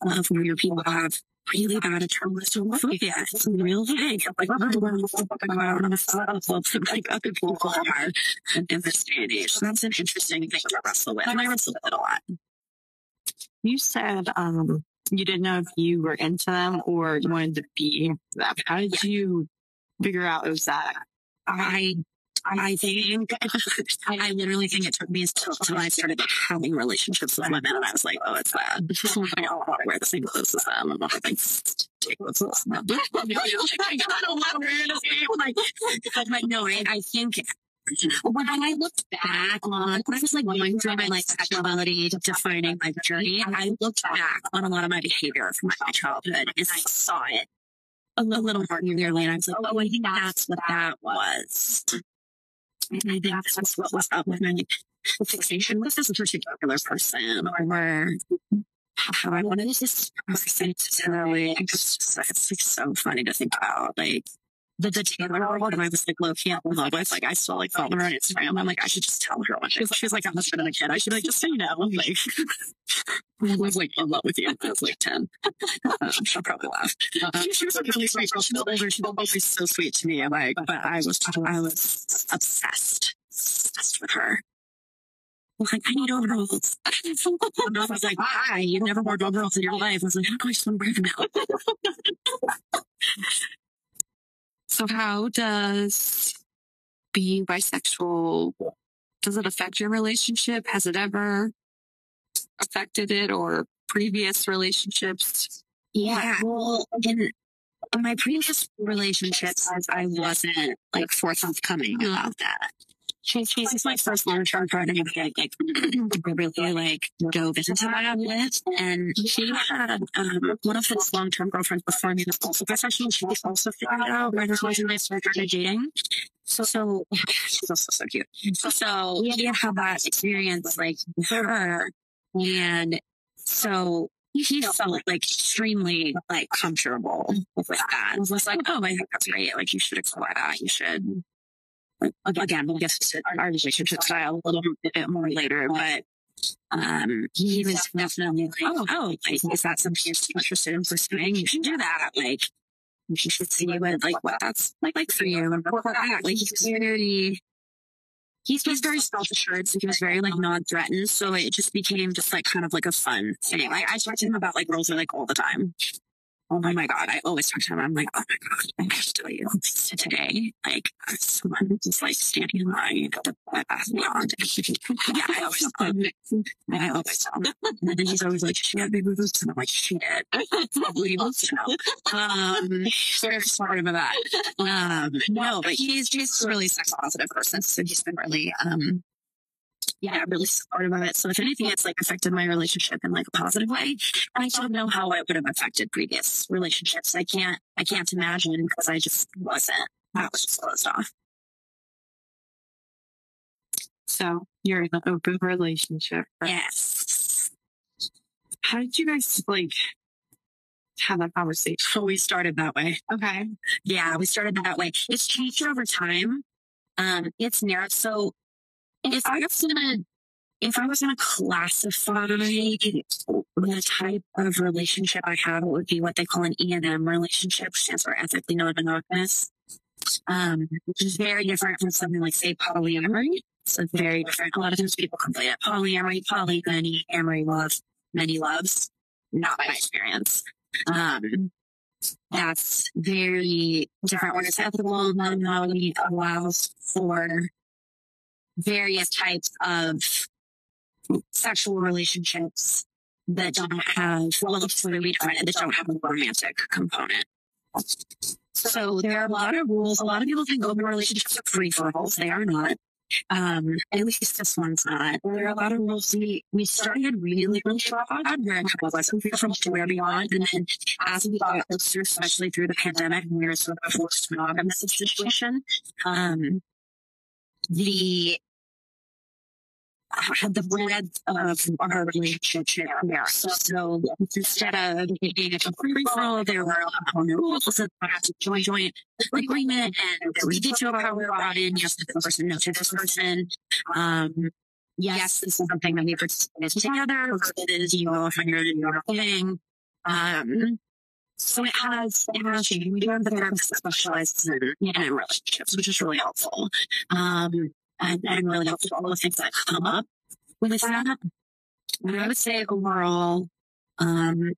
of where people have really bad internalized homophobia. It's a real thing. Like, like other people are in this day and age. So that's an interesting thing to wrestle with. And I wrestle with it a lot. You said um, you didn't know if you were into them or you wanted to be them. How did you figure out it was that? I I think I, literally think it took me until, until I started having relationships with women, and I was like, "Oh, it's bad. Oh, I don't want to wear the same clothes as them. I'm not like take. I don't want to wear the same. Like, but no, I, I think when I looked back on when I was like going through my like sexuality, defining my journey, I looked back on a lot of my behavior from my childhood, and I saw it a little, more clearly, and I was like, "Oh, I think that's what that was." And I think that's what was up with my fixation with this particular person or how I wanted this person to really, it's just, it's like so funny to think about. Like, the, Taylor world, and I was like low key in love with. Like, I still like follow her on Instagram. I'm like, I should just tell her one. She's, she's like, I'm husband and a kid. I should like just say no. Like, I was like in love with you. I was like 10. Um, she'll probably laugh. Uh, she, she was really sweet. She's older. She's always so sweet to me. I'm like, but I was, I was obsessed, obsessed with her. Like, I need overalls. I was like, why? You've never worn overalls in your life. I was like, how do I just want to wear them now? So how does being bisexual does it affect your relationship? Has it ever affected it or previous relationships? Yeah, well, in, in my previous relationships, I wasn't like forthcoming about that. She's, she's my first long-term partner that like really like dove into that with. And she had um, one of his long-term girlfriends before me was also bisexual. She also figured out where this was and I started dating. So, so she's also so cute. So, so we had had that experience like her. And so he felt like extremely like comfortable with that. I was like, oh, I think that's great. Like you should explore that. You should again, we'll get to our relationship style a little bit more later, but um, he was definitely like, oh, oh, like, is that something you're interested in pursuing? You should do that. Like, you should see what, like, what that's like, like for you and report back. Like, he's very, he's very self-assured. So he was very, like, non-threatened. So it just became just, like, kind of like a fun thing. Like, I talk to him about, like, girls are, like, all the time. Oh my God. I always talk to him. I'm like, oh my God, I have to tell you today, like, someone just like standing in line at the Bath Beyond. yeah, I always tell him. And I always tell him. And then he's always like, she had big boobs. And I'm like, she did. Probably to know. Um, very smart about that. Um, no, but he's just a really sex positive person. So he's been really, um, yeah, really supportive of it. So if anything, it's like affected my relationship in like a positive way. And I don't know how it would have affected previous relationships. I can't, I can't imagine because I just wasn't. I was just closed off. So you're in an open relationship. Right? Yes. How did you guys like have that conversation? So we started that way. Okay. Yeah, we started that way. It's changed over time. Um, it's narrowed. So if I was gonna, if I was gonna classify the type of relationship I have, it would be what they call an ENM relationship, which stands for ethically non-monogamous, um, which is very different from something like, say, polyamory. So it's very different. A lot of times people complain about polyamory, polygamy, amory love, many loves. Not my experience. Um, that's very different. When it's ethical, non-monogamy allows for various types of sexual relationships that don't have, well, redefine it, that don't have a romantic component. So there are a lot of rules. A lot of people think open relationships are free for all. They are not. Um, at least this one's not. There are a lot of rules. We, we started really, really broad, where a couple of us we from to where beyond. And then as we got closer, especially through the pandemic, and we were sort of forced monogamous situation, um, the had the breadth of our relationship there. So, so instead of being a free for all, there were a rules that had to join joint agreement and we did show how we brought in. Yes, to this person, no to this person. Um, yes, this is something that we participate together versus you off on your own thing. Um, so it has, it has changed. We do have the therapist that specializes in, in relationships, which is really helpful. Um, and, and really helps with all the things that come up with that. But I would say overall, um,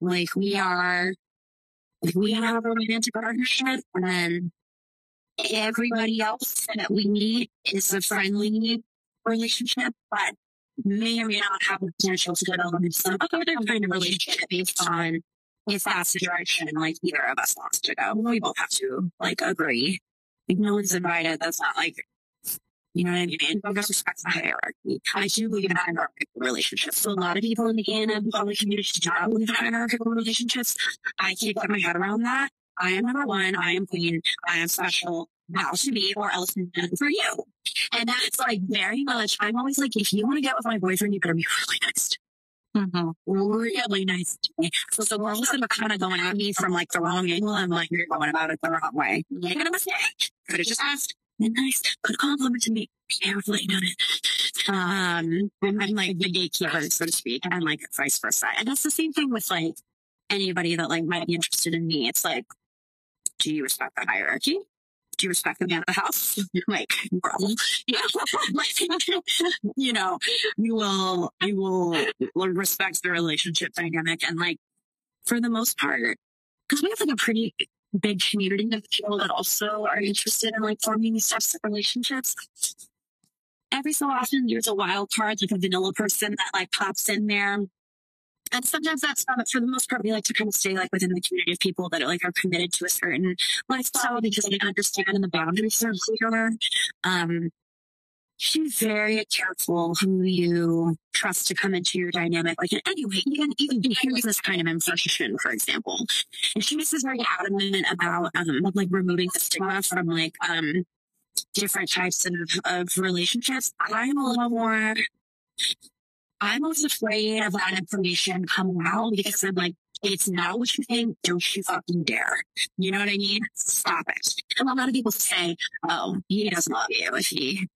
Like we are, if we have a romantic partnership and everybody else that we meet is a friendly relationship, but may or may not have the potential to develop into some other kind of relationship based on if that's the direction like either of us wants to go. We both have to like agree. Like no one's invited. That's not like you know what I mean? And just respect the hierarchy. I do believe in hierarchical relationships. So a lot of people in the ENM public community do not believe in hierarchical relationships. I can't get my head around that. I am number one. I am queen. I am special. Now to me or else none for you. And that's like very much, I'm always like, if you want to get with my boyfriend, you better be really nice Mm-hmm. really nice to me. So, so girls that are kind of going at me from like the wrong angle, I'm like, you're going about it the wrong way. You ain't gonna mistake. Could have just asked. Nice. A compliment to me. Be carefully noted. Um, I'm, I'm like the gatekeeper, so to speak, and like vice versa. And that's the same thing with like anybody that like might be interested in me. It's like, do you respect the hierarchy? Do you respect the man of the house? like, you like, you know, you will, you will respect the relationship dynamic. And like, for the most part, because we have like a pretty big community of people that also are interested in like forming these types of relationships. Every so often, there's a wild card, like a vanilla person that like pops in there. And sometimes that's fun, but for the most part, we like to kind of stay like within the community of people that are like are committed to a certain lifestyle because they understand and the boundaries are clear. Um, she's very careful who you trust to come into your dynamic. Like anyway, even even here's this kind of information, for example. And she was very adamant about um like removing the stigma from like um different types of, of relationships. I'm a little more I'm always afraid of that information coming out because I'm like, it's not what you think. Don't you fucking dare. You know what I mean? Stop it. And a lot of people say, oh, he doesn't love you if he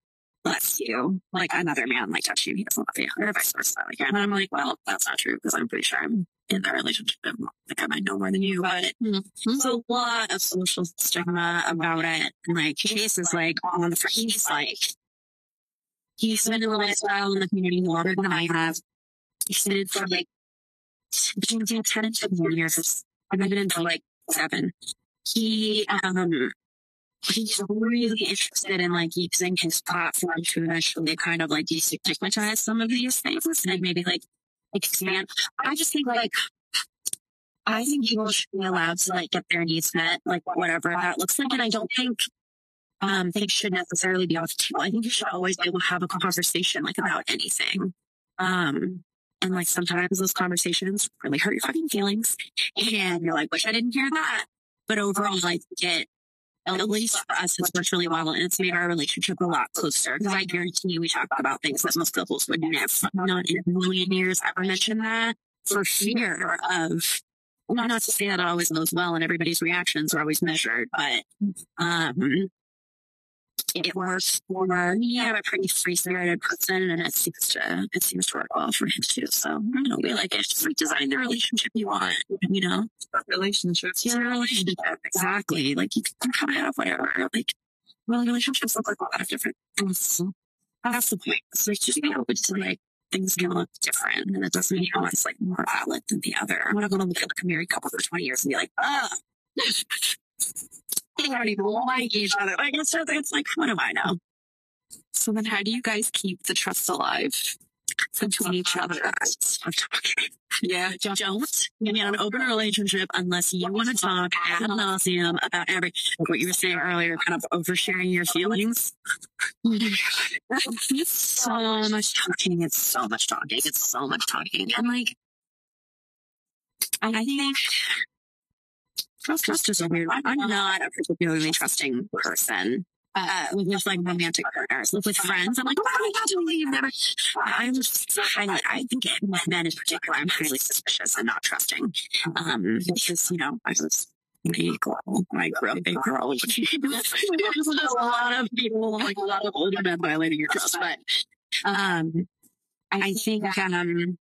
lets you, like another man like touch you, he doesn't love you, or vice versa. Like, and I'm like, well, that's not true because I'm pretty sure I'm in that relationship. Like, I might know more than you, but there's a lot of social stigma about it. And like, Chase is like on the front, he's like, he's been in the lifestyle in the community longer than I have. He's been for like between 10 and 15 years. I've been in for like seven. He, um, he's really interested in like using his platform to eventually kind of like destigmatize some of these things and maybe like expand. I just think like I think people should be allowed to like get their needs met, like whatever that looks like. And I don't think um things should necessarily be off the table. I think you should always be able to have a conversation like about anything. Um and like sometimes those conversations really hurt your fucking feelings. And you're like, wish I didn't hear that. But overall, like it at least for us, it's worked really well and it's made our relationship a lot closer. Because I guarantee you, we talk about things that most couples would never, not in a million years, ever mention that for fear of. Not to say that always goes well and everybody's reactions are always measured, but um, it works for me. I'm a pretty free spirited person and it seems to it seems to work well for him too. So I don't know, we like it. Just like design the relationship you want, you know? relationships. Yeah, relationship. Exactly. Like you can come out of whatever. Like well, relationships look like a lot of different things. That's the point. So it's just be open to like things can look different and it doesn't mean one is like more valid than the other. I'm not gonna look at like a married couple for 20 years and be like, ah they don't even like each other. Like it's just, it's like, what do I know? So then how do you guys keep the trust alive between each other? Yeah. Don't get an open relationship unless you want to talk ad nauseum about every, like what you were saying earlier, kind of oversharing your feelings. it's so much talking. It's so much talking. It's so much talking. And like, I think trust, is a weird. I'm not a particularly trusting person. Uh, with, like romantic partners, with, with friends, I'm like, oh my god, totally, you've never. I'm just highly, I think men in particular, I'm highly suspicious and not trusting. Um, because, you know, I was a girl. I grew up girl. There's a lot of people, like a lot of older men violating your trust, but, um, I think, um,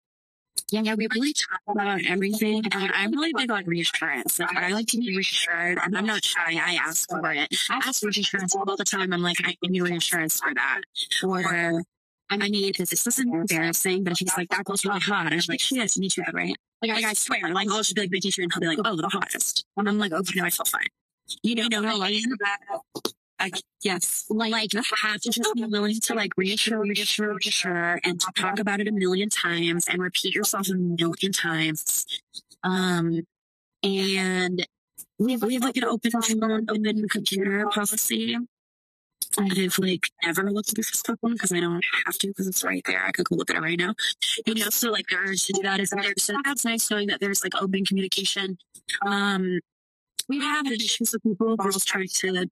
yeah, yeah, we really talk about everything. And I'm really big on reassurance. Like, I like to be reassured. And I'm not shy. I ask for it. I ask for reassurance all the time. I'm like, I need reassurance for that. Or I need this, this isn't embarrassing, but if he's like, that girl's really hot, I'm like, she is, me too, right? Like, I, I swear, like, I'll just be like, my teacher, and he'll be like, oh, the hottest. And I'm like, okay, no, I feel fine. You know, no, I like, I, yes. like, you have to just be willing to like reassure, reassure, reassure, and to talk about it a million times and repeat yourself a million times. Um, and we have, we have like an open phone, open computer policy. I've like never looked at the Facebook one because I don't have to because it's right there. I could go look at it right now. You know, so like there's to do that is there. So that's nice knowing that there's like open communication. Um, we have issues with people, girls trying to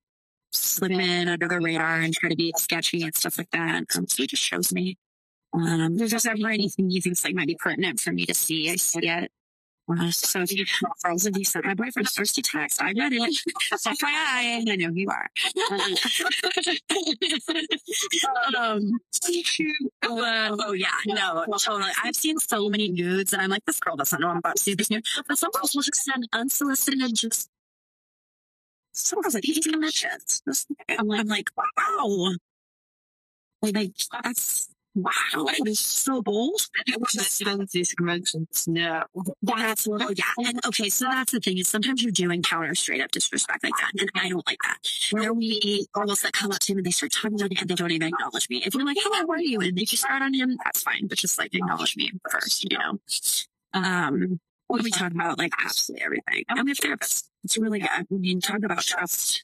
slip in under the radar and try to be sketchy and stuff like that. Um, so it just shows me. Um, there's just ever anything you think like might be pertinent for me to see. I see it. Uh, so if you girls, if you sent my boyfriend a thirsty text, I read it. FYI, I know you are. um, uh, oh yeah, no, totally. I've seen so many nudes, and I'm like, this girl doesn't know I'm about to see this nude. But some girls will just send unsolicited, just some like these conventions. I'm like, I'm like, wow, like that's wow, it is so bold. Send these conventions. No. That's a little, yeah. And okay, so that's the thing is sometimes you do encounter straight up disrespect like that. And I don't like that. There will be girls that come up to me and they start talking on and they don't even acknowledge me. If you're like, hey, how are you? And they just start on him, that's fine. But just like acknowledge me first, you know? Um, we talking about? Like absolutely everything. And we have therapists. It's really. When you talk about trust,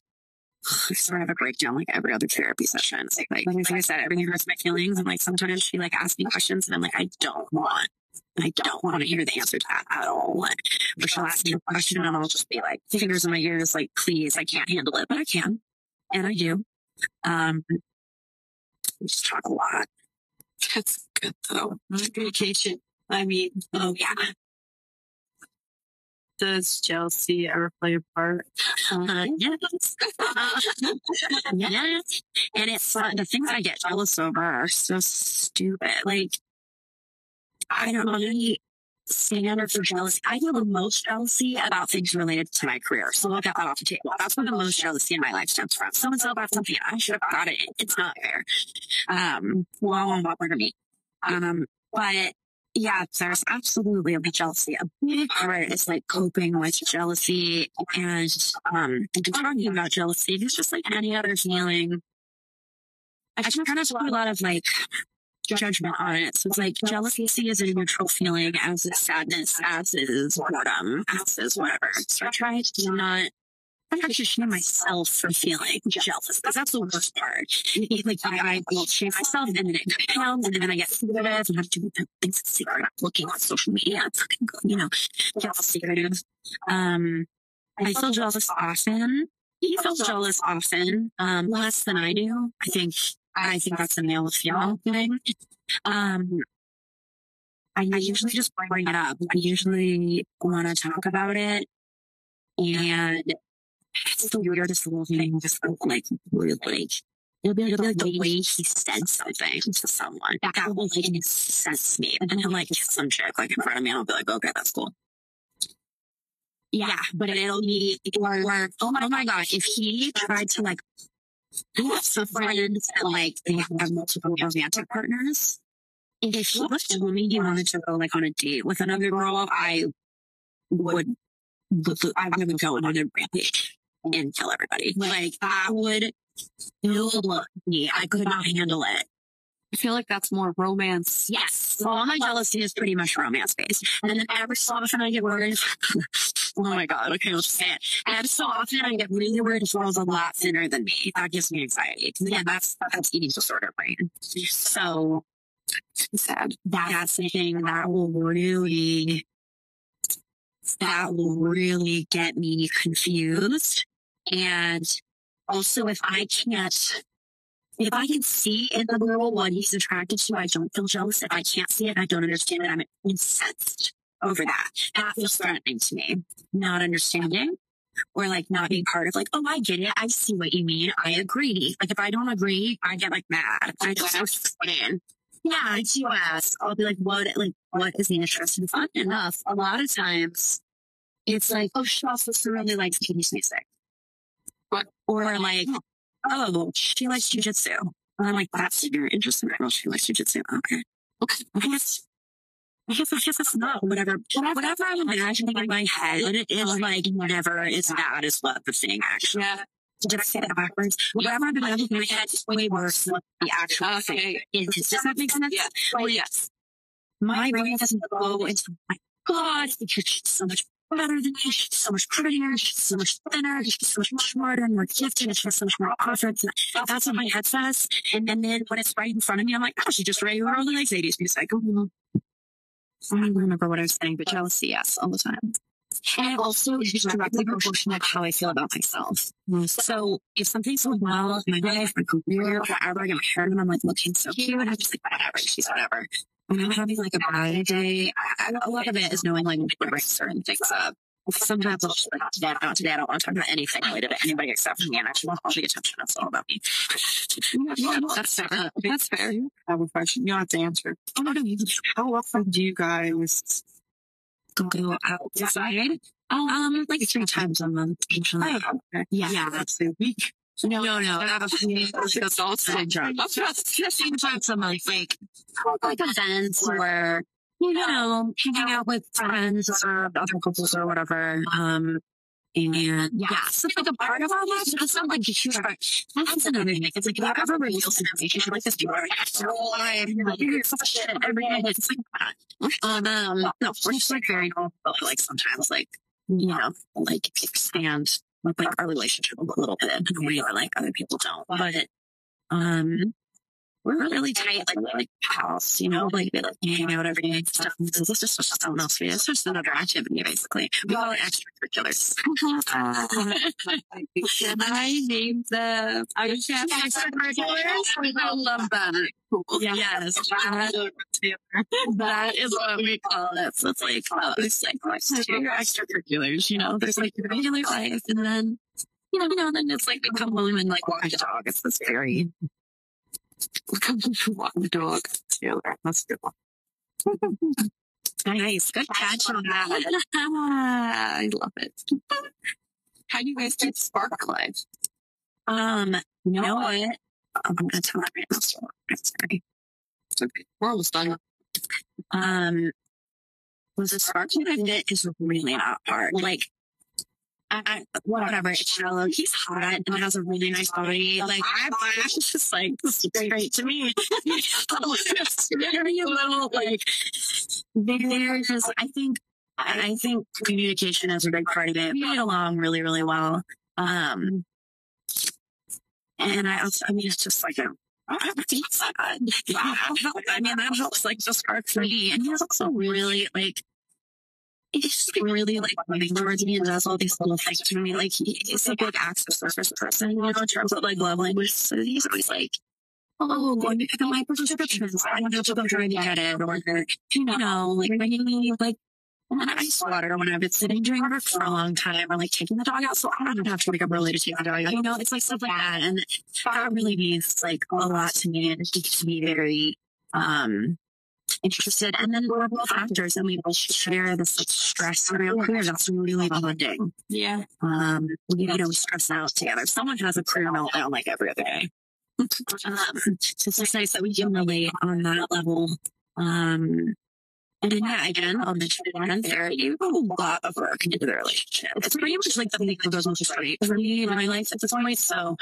I sort of have a breakdown like every other therapy session. Like, like, like I said, everything hurts my feelings. And like sometimes she like asks me questions and I'm like, I don't want, I don't want to hear the answer to that at all. Like, or she'll ask me a question and I'll just be like, fingers in my ears, like, please, I can't handle it, but I can. And I do. Um, we just talk a lot. That's good though. Communication. I mean, Oh yeah. Does jealousy ever play a part? Uh, yes. yes. And it's uh, the things I get jealous over are so stupid. Like, I don't really stand for jealousy. I feel the most jealousy about things related to my career. So I'll get that off the table. That's where the most jealousy in my life stems from. Someone said about something I should have got it. It's not fair. Um, well, on what to me. Um, but yeah, there's absolutely a jealousy. A big part is like coping with jealousy and um talking about jealousy. It's just like any other feeling. I kind of put a lot of like judgment on it. So it's like jealousy is a neutral feeling, as is sadness, as is boredom, as is whatever. So I try to not I shame myself for feeling jealous because that's the worst part. Like I, I will shame myself and then it compounds and then I get secretive and have to do things in secret. Looking on social media, fucking, you know, get all secretive. Um, I feel jealous often. He feels jealous often, um, less than I do. I think I think that's a male female thing. Um, I usually just bring it up. I usually want to talk about it, and the weirdest little thing. Just like really, like it'll be like the way he said something to someone that will like incensed me, and then like some chick like in front of me, and I'll be like, okay, that's cool. Yeah, but it'll be or, or oh my, oh my god, if he tried to like have some friends that like they have multiple romantic partners. If he was told me he wanted to go like on a date with another girl, I would, I would go on a rampage and kill everybody. Like I would kill me. I could not handle it. I feel like that's more romance. Yes. So all my jealousy is pretty much romance based. And then every so often I get worried. oh my God. Okay, let's just say it. Every so often I get really worried if girl's a lot thinner than me. That gives me anxiety. Because again, that's, that's eating disorder brain. So Sad. that's the thing that will really, that will really get me confused. And also if I can't if I can see in the girl what he's attracted to, I don't feel jealous. If I can't see it, I don't understand it. I'm incensed over that. That feels threatening to me. Not understanding or like not being part of like, oh, I get it. I see what you mean. I agree. Like if I don't agree, I get like mad. I don't understand. Yeah, it's US. I'll be like, what, like, what is the interest? And fun enough, a lot of times it's like, oh, she also really likes Katie's music. What? Or like, oh, she likes jujitsu. And I'm like, that's your interest in girl. She likes jujitsu. Okay. Okay. I guess, I guess, I guess it's not whatever, whatever I'm imagining in my head. And it is like never as bad as what the thing actually. Yeah. Did I say that backwards? Whatever I'm imagining in my head is way worse than the actual thing is. Does that make sense? Yeah. Oh, yes. my brain doesn't go into oh my God, it's so much better than me. She's so much prettier. She's so much thinner. She's so much smarter and more gifted. and She has so much more. And That's what my head says. And, and then when it's right in front of me, I'm like, oh, she just regular legs 80s. She's like, oh, I don't remember what I was saying, but jealousy, yes, all the time. And it also is directly proportionate to how I feel about myself. Mm. So if something's going well in my life, my career, whatever, I get my hair done, I'm like looking so cute. And I'm just like, whatever, she's whatever. When I'm having like a bad day, I, a lot of it is knowing like to bring certain things up. Sometimes I'll just like, today, not today, I don't want to talk about anything related to anybody except for me, and I just want all the attention. That's all about me. Yeah, that's fair. That's fair. I have a question. You don't have to answer. Oh, no, no, you How often do you guys? Go outside. Oh, um, like three times a month, usually. Oh, okay. Yeah. Yeah, that's a week. No, no, no. That's all syndrome. Fifteen times a month, like, like events or, you know, hanging out with friends or other couples or whatever. Um, and yeah, so like a part of our lives, it's not like a huge part. That's another thing. It's like if you ever reveal some information like this, people are whole life, you're like, you're such shit every day. It's like that. Um, um, no, we're just like very normal, but like sometimes, like, you know, like expand like our relationship a little bit in a way that like other people don't. But um we're really tight, like we're like pals, you know, like we like hang out every day and stuff. And this is just something else we do. It's just another activity basically. We call it extracurriculars. Can uh, I name the podcast extracurriculars? I love that. Yes. That, that is what we call it. So it's like oh, it's like oh, what's your extracurriculars, you know, there's like your regular life and then you know, you know, then it's like we come home and like walk the dog. It's this very Walk the dog. Taylor. That's a good one. nice. Good catch on that. I love it. How do you guys keep spark alive? Um, you know what? I'm gonna tell right now. I'm sorry. It's okay. We're almost done. Um, was the spark that it is really not hard. Like, I, whatever, it's shallow. He's hot and has a really nice body. Like, I, I was just like, this is great to me. very a little, like, they're just, I think, I think communication is a big part of it. We get along really, really well. Um, and I also, I mean, it's just like a, I mean, that helps like just spark for me. And he's also really like, he's just really like moving towards me and does all these little things for me. Like he, he's a big of service person, you know, in terms of like love language. So he's always like, Oh, going to pick up my prescriptions. I don't have to go try to get it or, you know, like bringing me like an ice water when I've been sitting during work for a long time or like taking the dog out so I don't have to wake up early to take the dog out. You know, it's like stuff like that. And that really means like a lot to me and it keeps me very um interested. And then we're both actors and we both share this like stress in our career. That's really bonding. Yeah. Um, we, you know, we stress out together. Someone has a career meltdown like every other day. um, so it's nice that we can relate on that level. Um, and then, yeah, again, I'll mention it. There, you put a lot of work into the relationship. It's pretty much like the thing that goes most straight for me in my life at this point. So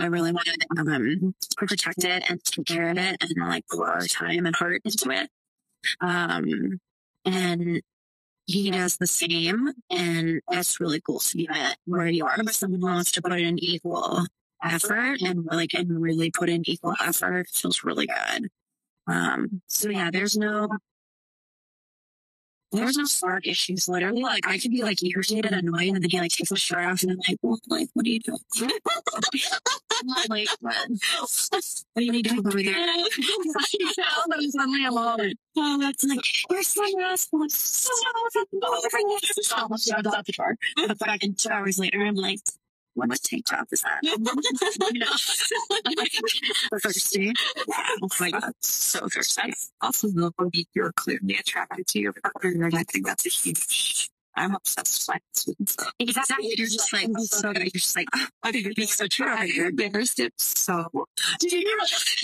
I really want to um, protect it and take care of it and like pour our time and heart into it. Um, and he does the same, and it's really cool to be at where you are. But someone wants to put in equal effort and like and really put in equal effort feels really good. Um, so yeah, there's no there's no spark issues. Literally, like I could be like irritated, annoyed, and then he like takes a shirt off, and I'm like, well, like, what are you doing? like, what? What do you need to do over there? Suddenly I'm all like, oh, that's like, you're so rascal. I'm so Almost out the car. But back in two hours later, I'm like, what tank top is that? you know, thirsty. Oh my god, so thirsty. Also, when you're clearly attracted to your partner, and I think that's a huge I'm obsessed with and. Exactly. You're just like, oh, so good. You're just like, oh, I think it's so true embarrassed it so Did you hear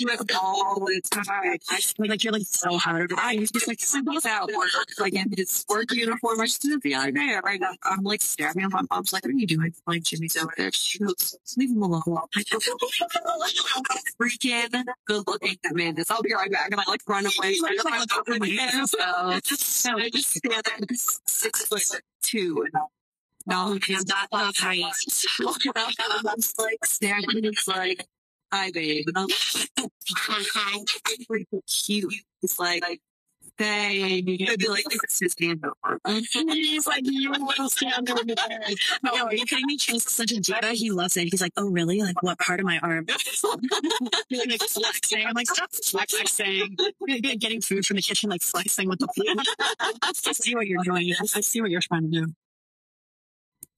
with all the time. I Like, you're like so hard. I was just like symbols out work, like in his work uniform. I just did it the other day. Right now, I'm like staring at my mom's like, "What are you doing?" Like Jimmy's over there. She goes, "Leave him alone." I go, freaking good looking that man is. I'll be right back, and I like run away. Like, I'm like, over my. So so I just stand there, six foot two, no, not that height. Walking out, and I'm like staring, and it's like, "Hi, babe," and I'm freaking cute. He's like, hey, I'd be like, it's his over. He's like, you little stand over there. No, are you kidding me? Chase is such a diva. He loves it. He's like, oh, really? Like, what part of my arm? Like flexing. I'm like, stop flexing. Getting food from the kitchen, like flexing with the food. I see what you're doing. I see what you're trying to do.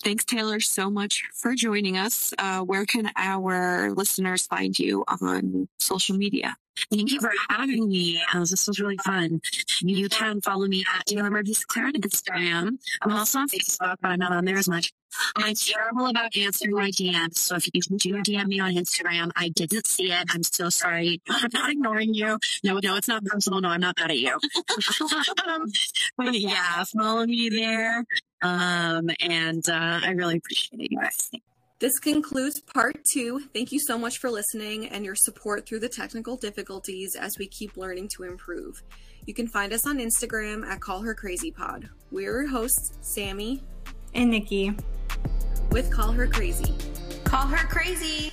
Thanks, Taylor, so much for joining us. Uh, where can our listeners find you on social media? Thank you for having me. Uh, this was really fun. You can follow me at Taylor Murphy Sinclair on Instagram. I'm also on Facebook, but I'm not on there as much. I'm terrible about answering my DMs, so if you do DM me on Instagram, I didn't see it. I'm so sorry. I'm not ignoring you. No, no, it's not personal. No, I'm not mad at you. um, but yeah, follow me there. Um, and uh, I really appreciate it, you guys. This concludes part two. Thank you so much for listening and your support through the technical difficulties as we keep learning to improve. You can find us on Instagram at Call Her Crazy Pod. We're your hosts, Sammy And Nikki. with Call Her Crazy. Call her crazy.